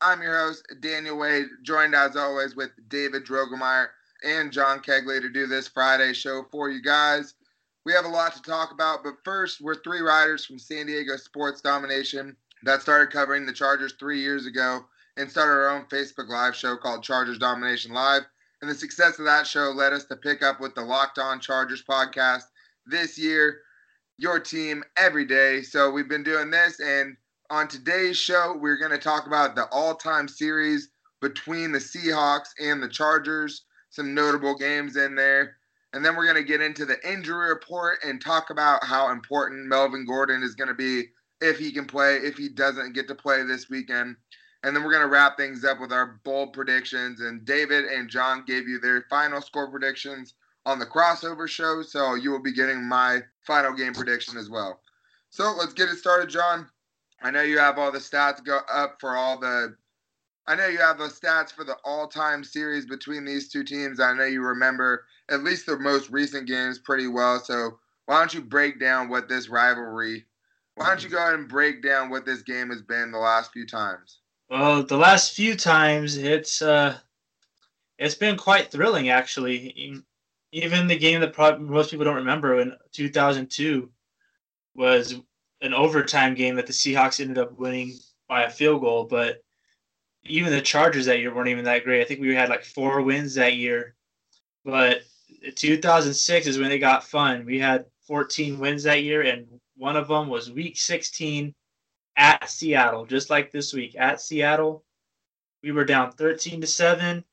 I'm your host, Daniel Wade, joined as always with David Drogemeyer and John Kegley to do this Friday show for you guys. We have a lot to talk about, but first, we're three writers from San Diego Sports Domination that started covering the Chargers three years ago and started our own Facebook Live show called Chargers Domination Live. And the success of that show led us to pick up with the Locked On Chargers podcast this year, your team every day. So we've been doing this, and on today's show, we're going to talk about the all time series between the Seahawks and the Chargers, some notable games in there. And then we're going to get into the injury report and talk about how important Melvin Gordon is going to be if he can play, if he doesn't get to play this weekend. And then we're going to wrap things up with our bold predictions. And David and John gave you their final score predictions on the crossover show. So you will be getting my final game prediction as well. So let's get it started, John. I know you have all the stats go up for all the. I know you have the stats for the all-time series between these two teams. I know you remember at least the most recent games pretty well. So why don't you break down what this rivalry? Why don't you go ahead and break down what this game has been the last few times? Well, the last few times it's uh, it's been quite thrilling actually. Even the game that probably most people don't remember in 2002 was an overtime game that the Seahawks ended up winning by a field goal. But even the Chargers that year weren't even that great. I think we had like four wins that year. But 2006 is when they got fun. We had 14 wins that year, and one of them was Week 16 at Seattle, just like this week at Seattle. We were down 13 to 7.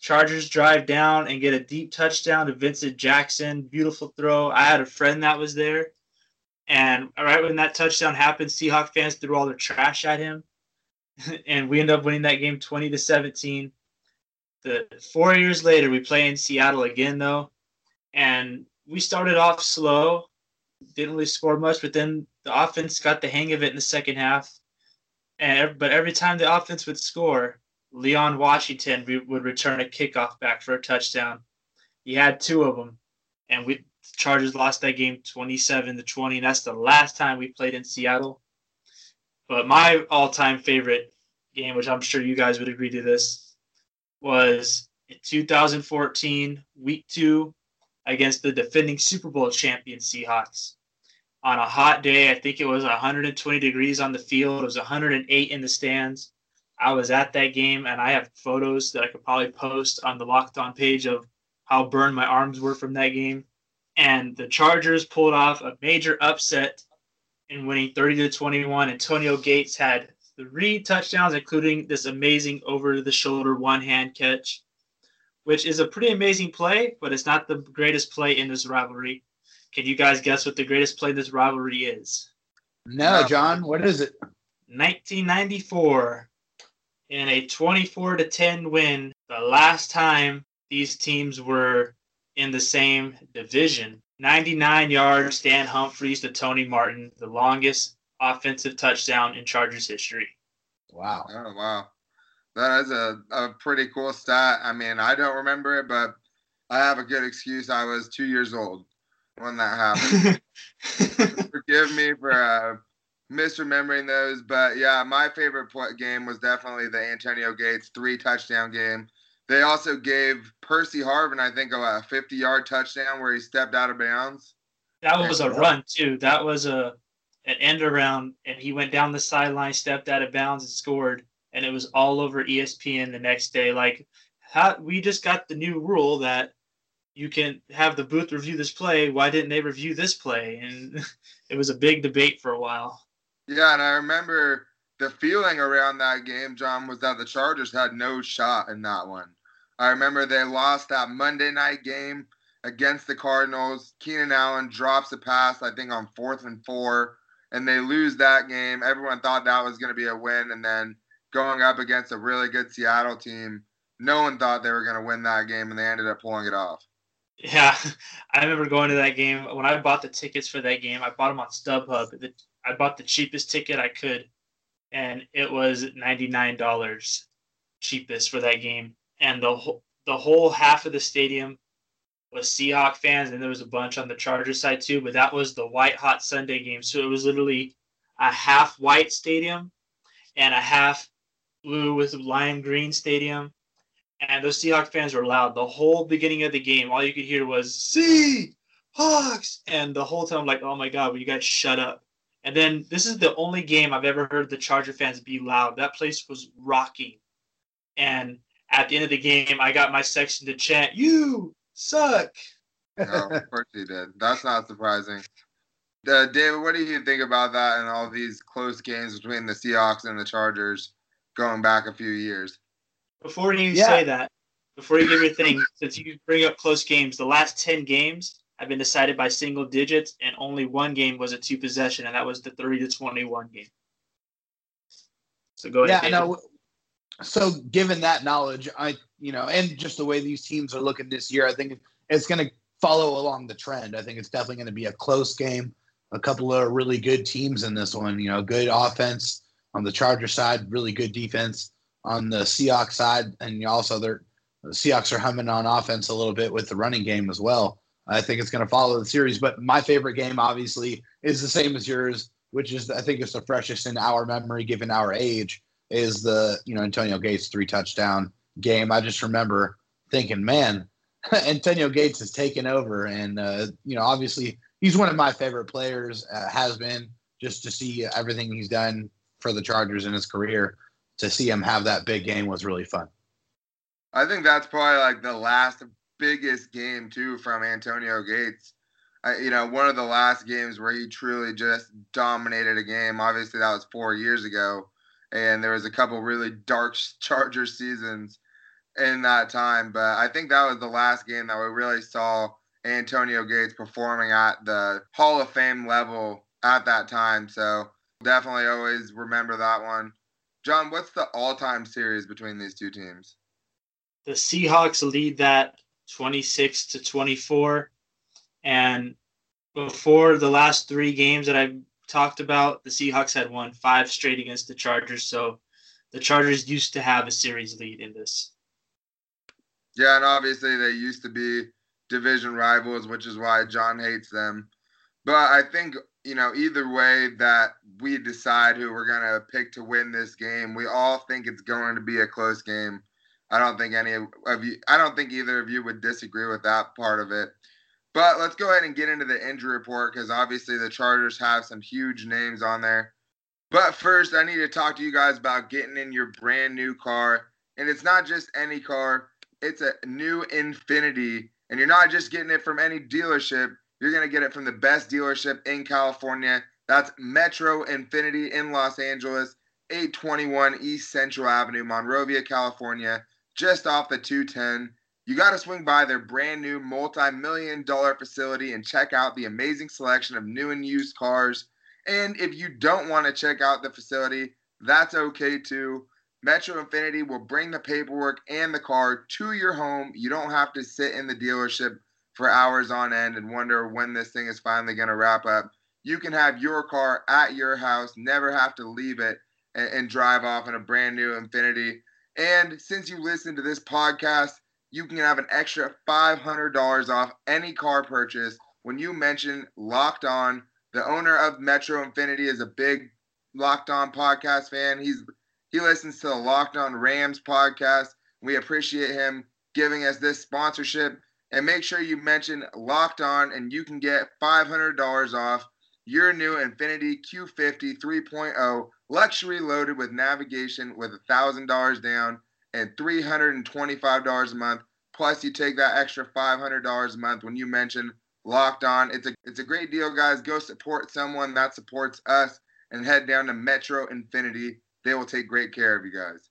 Chargers drive down and get a deep touchdown to Vincent Jackson. Beautiful throw. I had a friend that was there. And right when that touchdown happened, Seahawk fans threw all their trash at him. and we end up winning that game 20 to 17. The four years later, we play in Seattle again though. And we started off slow, didn't really score much, but then the offense got the hang of it in the second half. And but every time the offense would score, Leon Washington would return a kickoff back for a touchdown. He had two of them, and we Chargers lost that game 27 to 20. And that's the last time we played in Seattle. But my all-time favorite game, which I'm sure you guys would agree to this, was in 2014, Week Two, against the defending Super Bowl champion Seahawks on a hot day. I think it was 120 degrees on the field. It was 108 in the stands. I was at that game, and I have photos that I could probably post on the Locked On page of how burned my arms were from that game. And the Chargers pulled off a major upset in winning 30 to 21. Antonio Gates had three touchdowns, including this amazing over the shoulder one hand catch, which is a pretty amazing play, but it's not the greatest play in this rivalry. Can you guys guess what the greatest play in this rivalry is? No, John. What is it? 1994 in a 24 to 10 win. The last time these teams were in the same division. 99 yards, Stan Humphries to Tony Martin, the longest offensive touchdown in Chargers history. Wow. Oh, wow. That is a, a pretty cool stat. I mean, I don't remember it, but I have a good excuse. I was two years old when that happened. Forgive me for uh, misremembering those, but yeah, my favorite game was definitely the Antonio Gates three touchdown game. They also gave Percy Harvin, I think, a 50 yard touchdown where he stepped out of bounds. That was a run too. That was a an end around, and he went down the sideline, stepped out of bounds, and scored. And it was all over ESPN the next day. Like, how we just got the new rule that you can have the booth review this play. Why didn't they review this play? And it was a big debate for a while. Yeah, and I remember the feeling around that game, John, was that the Chargers had no shot in that one. I remember they lost that Monday night game against the Cardinals. Keenan Allen drops a pass, I think, on fourth and four, and they lose that game. Everyone thought that was going to be a win, and then going up against a really good Seattle team. No one thought they were going to win that game, and they ended up pulling it off. Yeah, I remember going to that game. When I bought the tickets for that game, I bought them on StubHub. I bought the cheapest ticket I could, and it was ninety nine dollars, cheapest for that game. And the whole the whole half of the stadium was Seahawk fans, and there was a bunch on the Chargers side too. But that was the white hot Sunday game, so it was literally a half white stadium and a half blue with lime green stadium. And those Seahawks fans were loud the whole beginning of the game. All you could hear was Seahawks, and the whole time I'm like, oh my god, will you guys shut up? And then this is the only game I've ever heard the Charger fans be loud. That place was rocking. And at the end of the game, I got my section to chant, "You suck." no, of course he did. That's not surprising. Uh, David, what do you think about that and all these close games between the Seahawks and the Chargers going back a few years? Before you yeah. say that, before you give your thing, since you bring up close games, the last 10 games have been decided by single digits, and only one game was a two possession, and that was the 30 to 21 game. So go ahead. Yeah, no. So given that knowledge, I you know, and just the way these teams are looking this year, I think it's going to follow along the trend. I think it's definitely going to be a close game. A couple of really good teams in this one. You know, good offense on the Charger side, really good defense on the Seahawks side, and also they're the Seahawks are humming on offense a little bit with the running game as well. I think it's going to follow the series, but my favorite game obviously is the same as yours, which is I think it's the freshest in our memory given our age. Is the you know Antonio Gates three touchdown game? I just remember thinking, man, Antonio Gates has taken over, and uh, you know obviously he's one of my favorite players. Uh, has been just to see everything he's done for the Chargers in his career. To see him have that big game was really fun. I think that's probably like the last biggest game too from Antonio Gates. I, you know, one of the last games where he truly just dominated a game. Obviously, that was four years ago, and there was a couple really dark Charger seasons in that time. But I think that was the last game that we really saw Antonio Gates performing at the Hall of Fame level at that time. So definitely always remember that one. John, what's the all-time series between these two teams? The Seahawks lead that 26 to 24. And before the last three games that I talked about, the Seahawks had won five straight against the Chargers. So the Chargers used to have a series lead in this. Yeah, and obviously they used to be division rivals, which is why John hates them. But I think, you know, either way that we decide who we're going to pick to win this game, we all think it's going to be a close game. I don't think any of you, I don't think either of you would disagree with that part of it. But let's go ahead and get into the injury report because obviously the Chargers have some huge names on there. But first, I need to talk to you guys about getting in your brand new car. And it's not just any car, it's a new Infiniti. And you're not just getting it from any dealership, you're going to get it from the best dealership in California. That's Metro Infiniti in Los Angeles, 821 East Central Avenue, Monrovia, California just off the 210. You got to swing by their brand new multi million dollar facility and check out the amazing selection of new and used cars. And if you don't want to check out the facility, that's okay too. Metro Infiniti will bring the paperwork and the car to your home. You don't have to sit in the dealership for hours on end and wonder when this thing is finally going to wrap up. You can have your car at your house, never have to leave it, and, drive off in a brand new Infiniti. And since you listen to this podcast, you can have an extra $500 off any car purchase when you mention Locked On. The owner of Metro Infiniti is a big Locked On podcast fan. He's he listens to the Locked On Rams podcast. We appreciate him giving us this sponsorship. And make sure you mention Locked On, and you can get $500 off your new Infiniti Q50 3.0 luxury loaded with navigation with $1,000 down and $325 a month. Plus, you take that extra $500 a month when you mention Locked On. It's a it's a great deal, guys. Go support someone that supports us and head down to Metro Infiniti. They will take great care of you guys.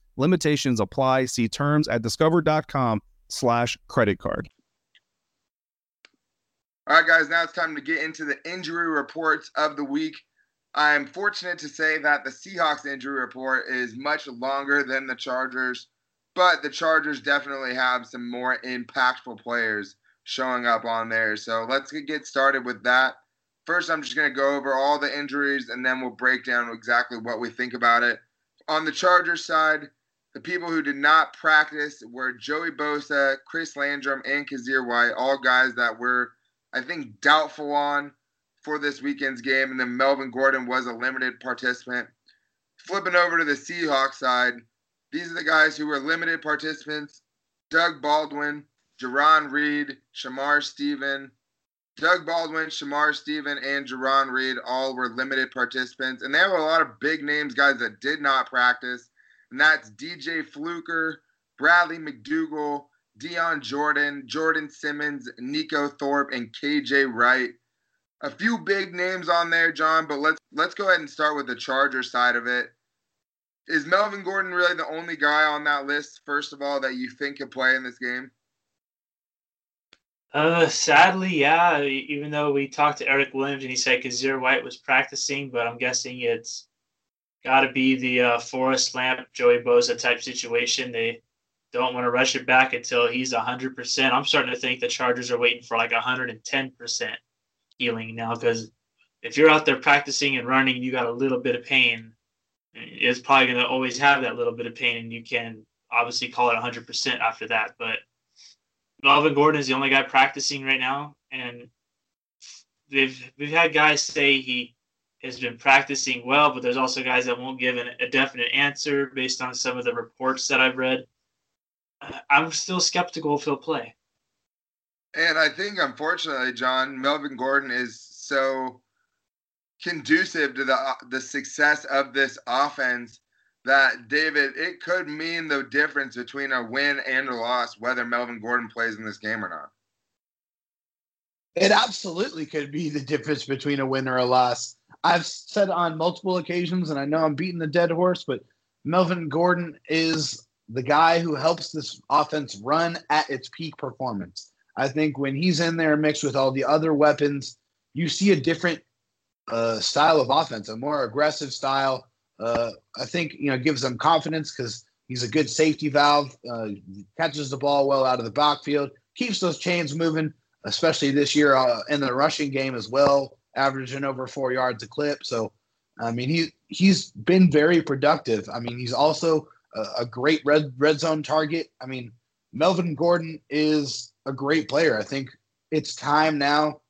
Limitations apply. See terms at discover.com slash credit card. All right, guys, now it's time to get into the injury reports of the week. I am fortunate to say that the Seahawks injury report is much longer than the Chargers, but the Chargers definitely have some more impactful players showing up on there. So let's get started with that. First, I'm just going to go over all the injuries and then we'll break down exactly what we think about it. On the Chargers side, the people who did not practice were Joey Bosa, Chris Landrum, and Kyzir White, all guys that were, I think, doubtful on for this weekend's game. And then Melvin Gordon was a limited participant. Flipping over to the Seahawks side, these are the guys who were limited participants Doug Baldwin, Jarran Reed, Shamar Stephen, Doug Baldwin, Shamar Stephen, and Jarran Reed all were limited participants. And they were a lot of big names, guys, that did not practice. And that's DJ Fluker, Bradley McDougald, Dion Jordan, Jordan Simmons, Neiko Thorpe, and KJ Wright. A few big names on there, John, but let's let's go ahead and start with the Charger side of it. Is Melvin Gordon really the only guy on that list, first of all, that you think could play in this game? Uh, sadly, yeah. Even though we talked to Eric Williams and he said Kyzir White was practicing, but I'm guessing it's got to be the uh, Forrest Lamp, Joey Bosa type situation. They don't want to rush it back until he's 100%. I'm starting to think the Chargers are waiting for like 110% healing now because if you're out there practicing and running you got a little bit of pain, it's probably going to always have that little bit of pain, and you can obviously call it 100% after that. But Melvin Gordon is the only guy practicing right now, and they've we've had guys say he has been practicing well, but there's also guys that won't give an, a definite answer based on some of the reports that I've read. Uh, I'm still skeptical if he'll play. And I think, unfortunately, John Melvin Gordon is so conducive to the uh, the success of this offense that David, it could mean the difference between a win and a loss whether Melvin Gordon plays in this game or not. It absolutely could be the difference between a win or a loss. I've said on multiple occasions, and I know I'm beating the dead horse, but Melvin Gordon is the guy who helps this offense run at its peak performance. I think when he's in there mixed with all the other weapons, you see a different uh, style of offense, a more aggressive style. Uh, I think you know gives them confidence because he's a good safety valve. Uh, catches the ball well out of the backfield, keeps those chains moving, especially this year uh, in the rushing game as well, averaging over four yards a clip. So, I mean, he he's been very productive. I mean, he's also a, a great red red zone target. I mean, Melvin Gordon is a great player. I think it's time now.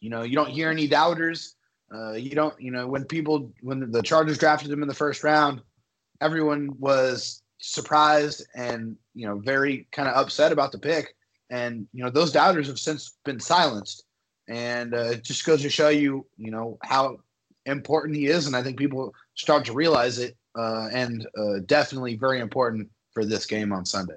You know, you don't hear any doubters. Uh, you don't, you know, when people, when the Chargers drafted him in the first round, everyone was surprised and, you know, very kind of upset about the pick. And, you know, those doubters have since been silenced. And uh, it just goes to show you, you know, how important he is. And I think people start to realize it uh, and uh, definitely very important for this game on Sunday.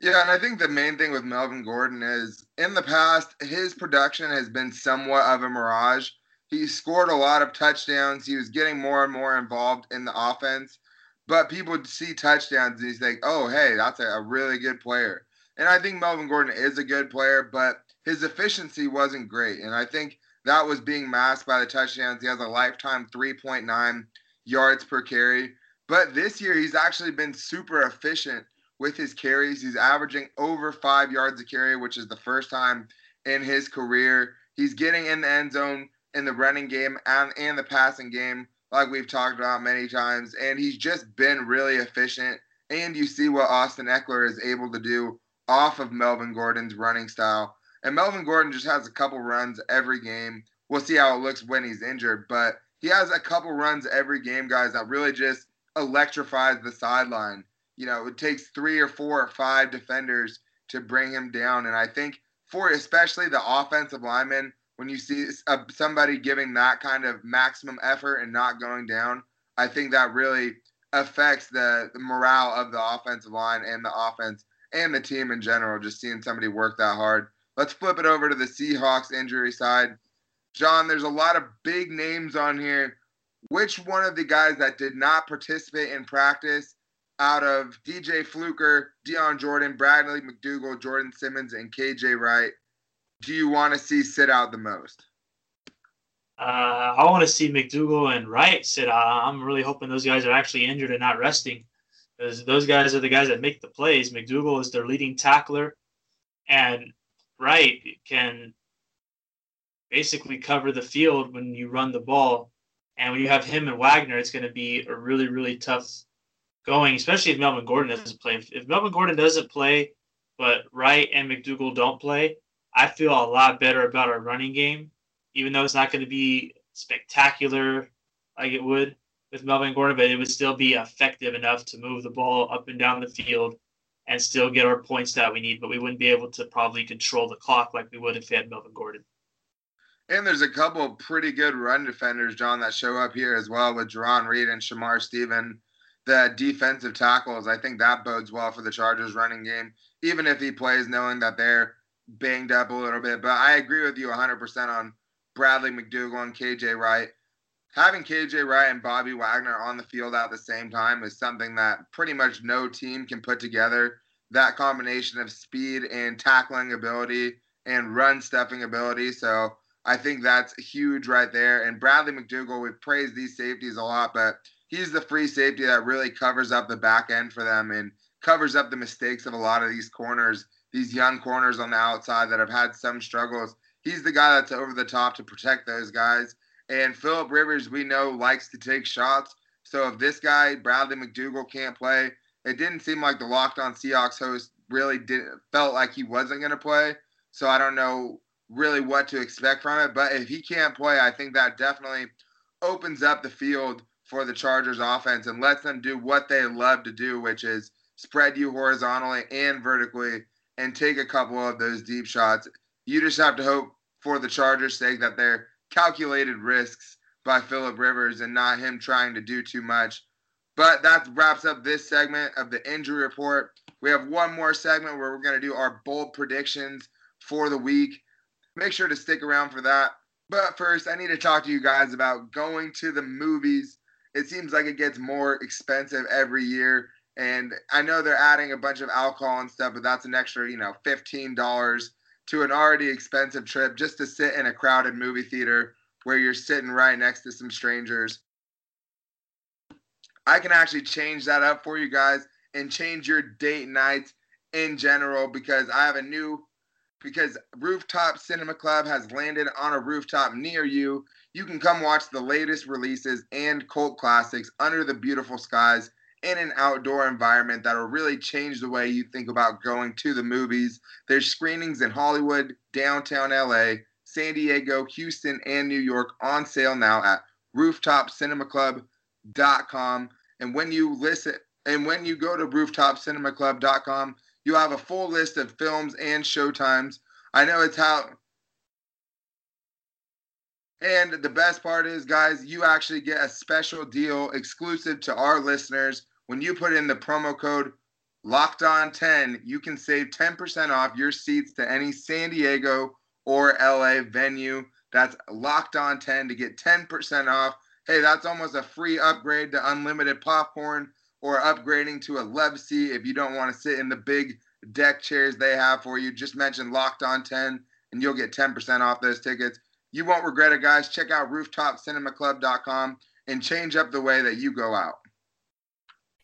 Yeah, and I think the main thing with Melvin Gordon is in the past, his production has been somewhat of a mirage he scored a lot of touchdowns. He was getting more and more involved in the offense. But people see touchdowns and he's like, oh, hey, that's a, a really good player. And I think Melvin Gordon is a good player, but his efficiency wasn't great. And I think that was being masked by the touchdowns. He has a lifetime 3.9 yards per carry. But this year, he's actually been super efficient with his carries. He's averaging over five yards a carry, which is the first time in his career. He's getting in the end zone in the running game and, and the passing game, like we've talked about many times. And he's just been really efficient. And you see what Austin Ekeler is able to do off of Melvin Gordon's running style. And Melvin Gordon just has a couple runs every game. We'll see how it looks when he's injured, but he has a couple runs every game, guys, that really just electrifies the sideline. You know, it takes three or four or five defenders to bring him down. And I think for especially the offensive linemen when you see uh, somebody giving that kind of maximum effort and not going down, I think that really affects the, the morale of the offensive line and the offense and the team in general. Just seeing somebody work that hard. Let's flip it over to the Seahawks injury side. John, there's a lot of big names on here. Which one of the guys that did not participate in practice out of DJ Fluker, Dion Jordan, Bradley McDougald, Jordan Simmons, and KJ Wright do you want to see sit out the most? Uh, I want to see McDougald and Wright sit out. I'm really hoping those guys are actually injured and not resting, because those guys are the guys that make the plays. McDougald is their leading tackler, and Wright can basically cover the field when you run the ball. And when you have him and Wagner, it's going to be a really, really tough going, especially if Melvin Gordon doesn't play. If, if Melvin Gordon doesn't play, but Wright and McDougald don't play, I feel a lot better about our running game, even though it's not going to be spectacular like it would with Melvin Gordon, but it would still be effective enough to move the ball up and down the field and still get our points that we need. But we wouldn't be able to probably control the clock like we would if we had Melvin Gordon. And there's a couple of pretty good run defenders, John, that show up here as well with Jarran Reed and Shamar Stephen. The defensive tackles, I think that bodes well for the Chargers running game, even if he plays knowing that they're banged up a little bit. But I agree with you 100% on Bradley McDougald and KJ Wright. Having KJ Wright and Bobby Wagner on the field at the same time is something that pretty much no team can put together. That combination of speed and tackling ability and run stuffing ability. So I think that's huge right there. And Bradley McDougald, we praise these safeties a lot, but he's the free safety that really covers up the back end for them and covers up the mistakes of a lot of these corners these young corners on the outside that have had some struggles. He's the guy that's over the top to protect those guys. And Philip Rivers, we know, likes to take shots. So if this guy, Bradley McDougald, can't play, it didn't seem like the Locked On Seahawks host really did felt like he wasn't going to play. So I don't know really what to expect from it. But if he can't play, I think that definitely opens up the field for the Chargers offense and lets them do what they love to do, which is spread you horizontally and vertically and take a couple of those deep shots. You just have to hope for the Chargers' sake that they're calculated risks by Philip Rivers and not him trying to do too much. But that wraps up this segment of the injury report. We have one more segment where we're going to do our bold predictions for the week. Make sure to stick around for that. But first, I need to talk to you guys about going to the movies. It seems like it gets more expensive every year. And I know they're adding a bunch of alcohol and stuff, but that's an extra, you know, $15 to an already expensive trip just to sit in a crowded movie theater where you're sitting right next to some strangers. I can actually change that up for you guys and change your date nights in general because I have a new because Rooftop Cinema Club has landed on a rooftop near you. You can come watch the latest releases and cult classics under the beautiful skies in an outdoor environment that'll really change the way you think about going to the movies. There's screenings in Hollywood, downtown LA, San Diego, Houston, and New York on sale now at rooftopcinemaclub.com. And when you listen and when you go to rooftopcinemaclub.com, you have a full list of films and showtimes. I know it's how and the best part is, guys, you actually get a special deal exclusive to our listeners. When you put in the promo code Locked On 10, you can save 10% off your seats to any San Diego or LA venue. That's Locked On 10 to get 10% off. Hey, that's almost a free upgrade to unlimited popcorn or upgrading to a love seat if you don't want to sit in the big deck chairs they have for you. Just mention Locked On 10 and you'll get 10% off those tickets. You won't regret it, guys. Check out rooftopcinemaclub.com and change up the way that you go out.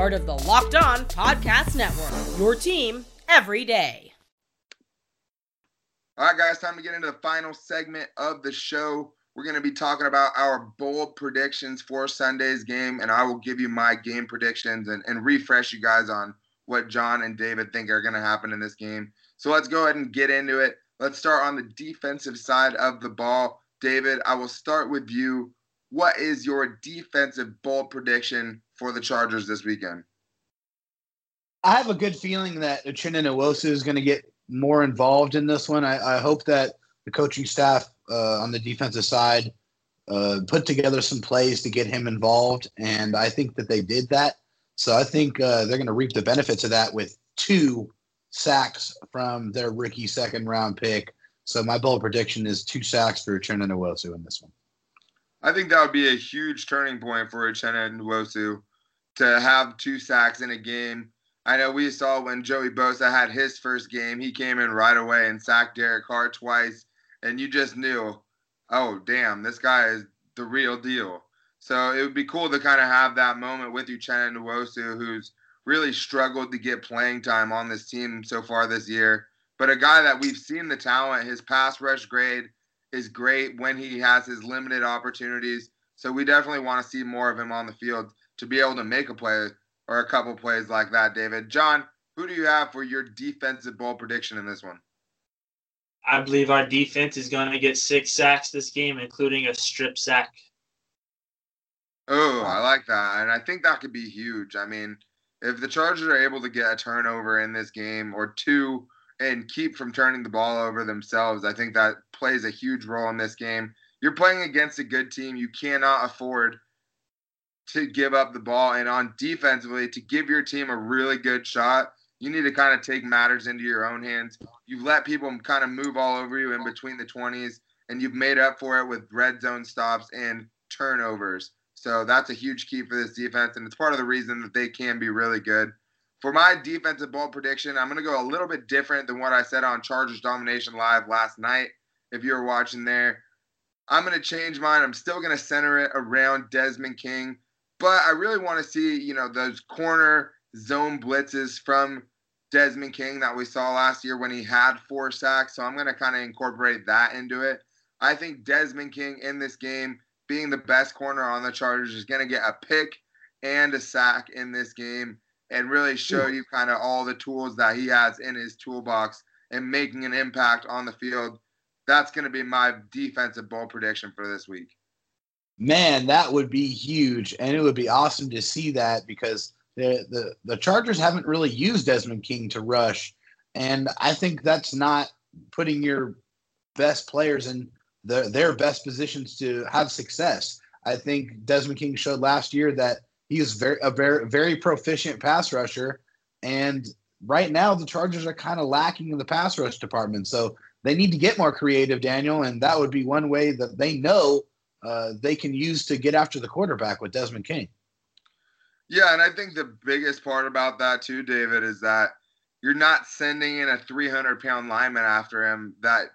part of the Locked On Podcast Network. Your team every day. All right, guys, time to get into the final segment of the show we're going to be talking about our bold predictions for Sunday's game, and I will give you my game predictions and, and refresh you guys on what John and David think are going to happen in this game. So let's go ahead and get into it. Let's start on the defensive side of the ball. David, I will start with you. What is your defensive bold prediction for the Chargers this weekend? I have a good feeling that Nwosu is going to get more involved in this one. I, I hope that the coaching staff uh, on the defensive side uh, put together some plays to get him involved, and I think that they did that. So I think uh, they're going to reap the benefits of that with two sacks from their rookie second round pick. So my bold prediction is two sacks for Uchenna Nwosu in this one. I think that would be a huge turning point for Uchenna Nwosu to have two sacks in a game. I know we saw when Joey Bosa had his first game, he came in right away and sacked Derek Carr twice, and you just knew, oh damn, this guy is the real deal. So it would be cool to kind of have that moment with Uchenna Nwosu, who's really struggled to get playing time on this team so far this year. But a guy that we've seen the talent, his pass rush grade is great when he has his limited opportunities. So we definitely want to see more of him on the field to be able to make a play or a couple plays like that, David. John, who do you have for your defensive ball prediction in this one? I believe our defense is going to get six sacks this game, including a strip sack. Oh, I like that. And I think that could be huge. I mean, if the Chargers are able to get a turnover in this game or two and keep from turning the ball over themselves, I think that plays a huge role in this game. You're playing against a good team. You cannot afford to give up the ball. And on defensively, to give your team a really good shot, you need to kind of take matters into your own hands. You've let people kind of move all over you in between the 20s, and you've made up for it with red zone stops and turnovers. So that's a huge key for this defense, and it's part of the reason that they can be really good. For my defensive ball prediction, I'm going to go a little bit different than what I said on Chargers Domination Live last night. If you were watching there, I'm going to change mine. I'm still going to center it around Desmond King, but I really want to see, you know, those corner zone blitzes from Desmond King that we saw last year when he had four sacks. So I'm going to kind of incorporate that into it. I think Desmond King in this game, being the best corner on the Chargers, is going to get a pick and a sack in this game and really show you kind of all the tools that he has in his toolbox and making an impact on the field. That's going to be my defensive bowl prediction for this week. Man, that would be huge, and it would be awesome to see that because the the, the Chargers haven't really used Desmond King to rush, and I think that's not putting your best players in the, their best positions to have success. I think Desmond King showed last year that he is very a very very proficient pass rusher, and right now the Chargers are kind of lacking in the pass rush department. So they need to get more creative, Daniel, and that would be one way that they know uh, they can use to get after the quarterback with Desmond King. Yeah, and I think the biggest part about that too, David, is that you're not sending in a 300 pound lineman after him that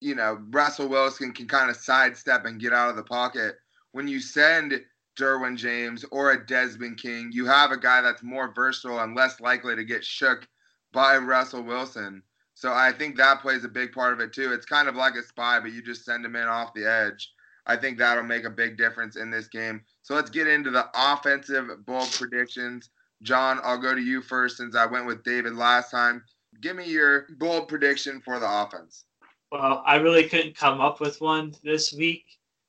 you know Russell Wilson can kind of sidestep and get out of the pocket. When you send Derwin James or a Desmond King, you have a guy that's more versatile and less likely to get shook by Russell Wilson. So I think that plays a big part of it too. It's kind of like a spy, but you just send him in off the edge. I think that'll make a big difference in this game. So let's get into the offensive bold predictions. John, I'll go to you first since I went with David last time. Give me your bold prediction for the offense. Well, I really couldn't come up with one this week.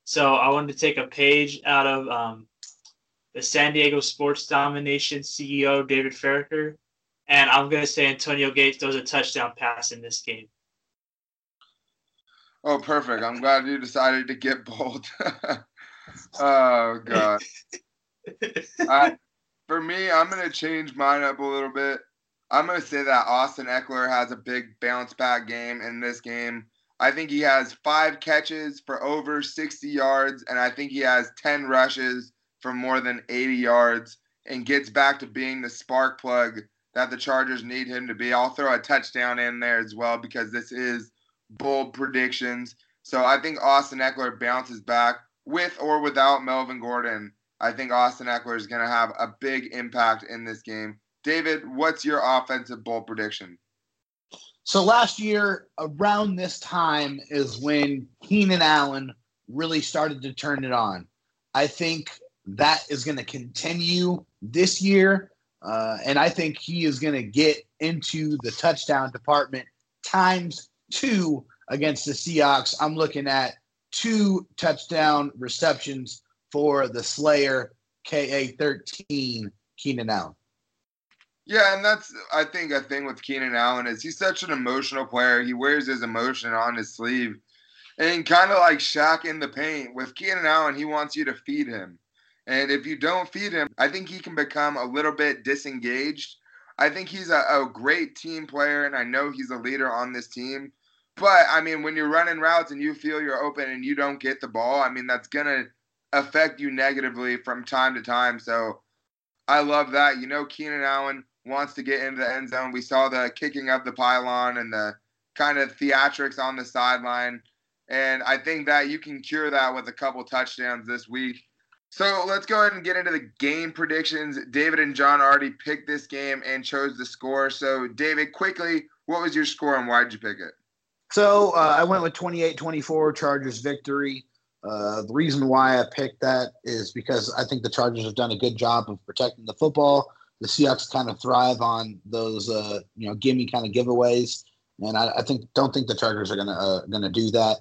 So I wanted to take a page out of um, the San Diego Sports Domination CEO David Farricker, and I'm going to say Antonio Gates throws a touchdown pass in this game. Oh, perfect! I'm glad you decided to get bold. oh God. I, for me, I'm going to change mine up a little bit. I'm going to say that Austin Ekeler has a big bounce back game in this game. I think he has five catches for over 60 yards, and I think he has 10 rushes for more than 80 yards and gets back to being the spark plug that the Chargers need him to be. I'll throw a touchdown in there as well because this is bold predictions. So I think Austin Ekeler bounces back with or without Melvin Gordon. I think Austin Ekeler is going to have a big impact in this game. David, what's your offensive bold prediction? So last year, around this time, is when Keenan Allen really started to turn it on. I think that is going to continue this year. Uh, and I think he is going to get into the touchdown department times two against the Seahawks. I'm looking at two touchdown receptions for the Slayer KA 13 Keenan Allen. Yeah, and that's I think a thing with Keenan Allen is he's such an emotional player. He wears his emotion on his sleeve. And kind of like Shaq in the paint, with Keenan Allen, he wants you to feed him. And if you don't feed him, I think he can become a little bit disengaged. I think he's a, a great team player, and I know he's a leader on this team. But I mean, when you're running routes and you feel you're open and you don't get the ball, I mean, that's going to affect you negatively from time to time. So I love that. You know, Keenan Allen wants to get into the end zone. We saw the kicking of the pylon and the kind of theatrics on the sideline. And I think that you can cure that with a couple touchdowns this week. So let's go ahead and get into the game predictions. David and John already picked this game and chose the score. So, David, quickly, what was your score and why did you pick it? So, uh, I went with 28 24 Chargers victory. Uh, the reason why I picked that is because I think the Chargers have done a good job of protecting the football. The Seahawks kind of thrive on those, uh, you know, gimme kind of giveaways, and I, I, think don't think the Chargers are gonna uh, gonna do that.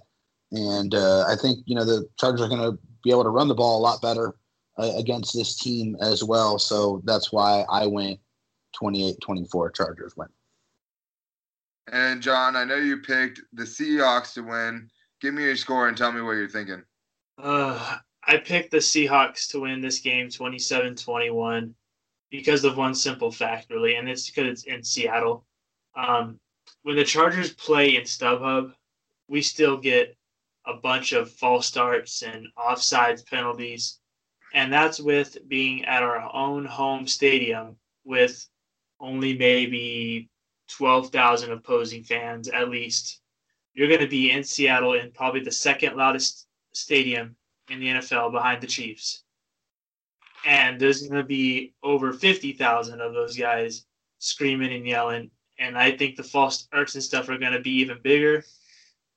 And uh, I think you know the Chargers are gonna be able to run the ball a lot better uh, against this team as well. So that's why I went 28-24 Chargers win. And John, I know you picked the Seahawks to win. Give me your score and tell me what you're thinking. Uh, I picked the Seahawks to win this game 27 21 because of one simple fact, really, and it's because it's in Seattle. Um, when the Chargers play in StubHub, we still get a bunch of false starts and offsides penalties. And that's with being at our own home stadium with only maybe 12,000 opposing fans at least. You're going to be in Seattle in probably the second loudest stadium in the NFL behind the Chiefs. And there's going to be over 50,000 of those guys screaming and yelling. And I think the false starts and stuff are going to be even bigger.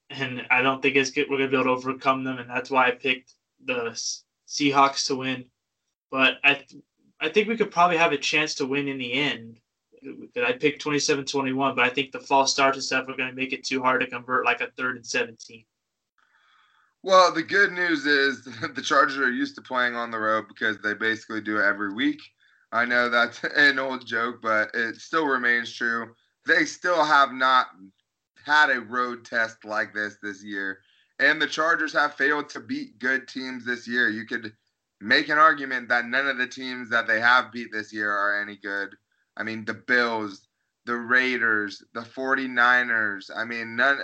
And I don't think it's good. We're going to be able to overcome them. And that's why I picked the Seahawks to win. But I, I think we could probably have a chance to win in the end. I picked 27 21, but I think the false starts and stuff are going to make it too hard to convert like a third and 17. Well, the good news is the Chargers are used to playing on the road because they basically do it every week. I know that's an old joke, but it still remains true. They still have not had a road test like this this year. And the Chargers have failed to beat good teams this year. You could make an argument that none of the teams that they have beat this year are any good. I mean, the Bills, the Raiders, the 49ers. I mean, none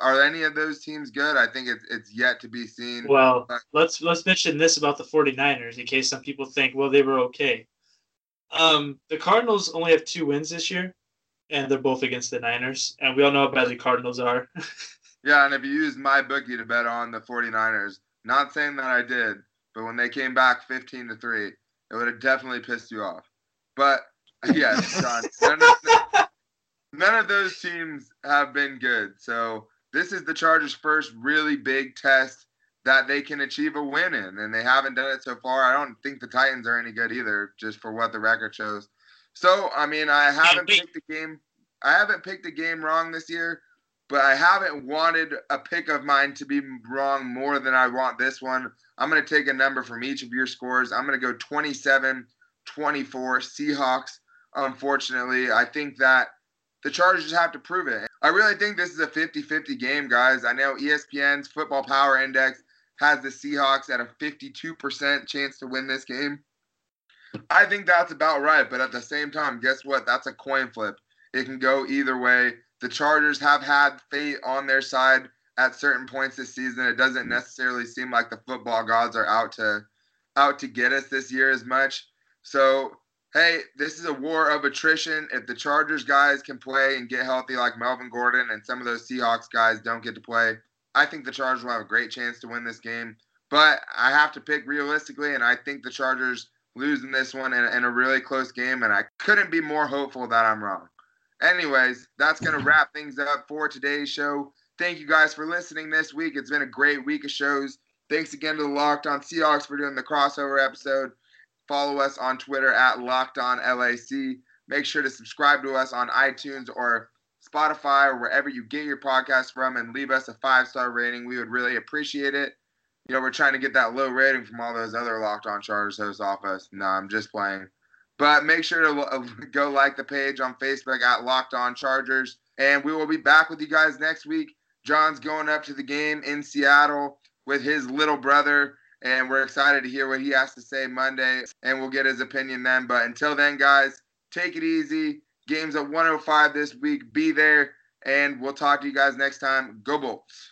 are any of those teams good? I think it's it's yet to be seen. Well, but, let's let's mention this about the 49ers in case some people think, well, they were okay. Um, the Cardinals only have two wins this year, and they're both against the Niners, and we all know how bad the Cardinals are. yeah, and if you use my bookie to bet on the 49ers, not saying that I did, but when they came back 15 to 3, it would have definitely pissed you off. But yes, John. None of, none of those teams have been good. So this is the Chargers' first really big test that they can achieve a win in, and they haven't done it so far. I don't think the Titans are any good either, just for what the record shows. So I mean, I haven't picked a game. I haven't picked a game wrong this year, but I haven't wanted a pick of mine to be wrong more than I want this one. I'm going to take a number from each of your scores. I'm going to go 27 24 Seahawks unfortunately. I think that the Chargers have to prove it. I really think this is a 50 50 game, guys. I know ESPN's Football Power Index has the Seahawks at a 52% chance to win this game. I think that's about right, but at the same time, guess what? That's a coin flip. It can go either way. The Chargers have had fate on their side at certain points this season. It doesn't necessarily seem like the football gods are out to out to get us this year as much. So hey, this is a war of attrition. If the Chargers guys can play and get healthy like Melvin Gordon and some of those Seahawks guys don't get to play, I think the Chargers will have a great chance to win this game. But I have to pick realistically, and I think the Chargers losing this one in, in a really close game, and I couldn't be more hopeful that I'm wrong. Anyways, that's going to wrap things up for today's show. Thank you guys for listening this week. It's been a great week of shows. Thanks again to the Locked On Seahawks for doing the crossover episode. Follow us on Twitter at Locked On LAC. Make sure to subscribe to us on iTunes or Spotify or wherever you get your podcast from and leave us a five star rating. We would really appreciate it. You know, we're trying to get that low rating from all those other Locked On Chargers hosts off us. No, I'm just playing. But make sure to uh, go like the page on Facebook at Locked On Chargers. And we will be back with you guys next week. John's going up to the game in Seattle with his little brother. And we're excited to hear what he has to say Monday. And we'll get his opinion then. But until then, guys, take it easy. Games at 105 this week. Be there. And we'll talk to you guys next time. Go Bolts.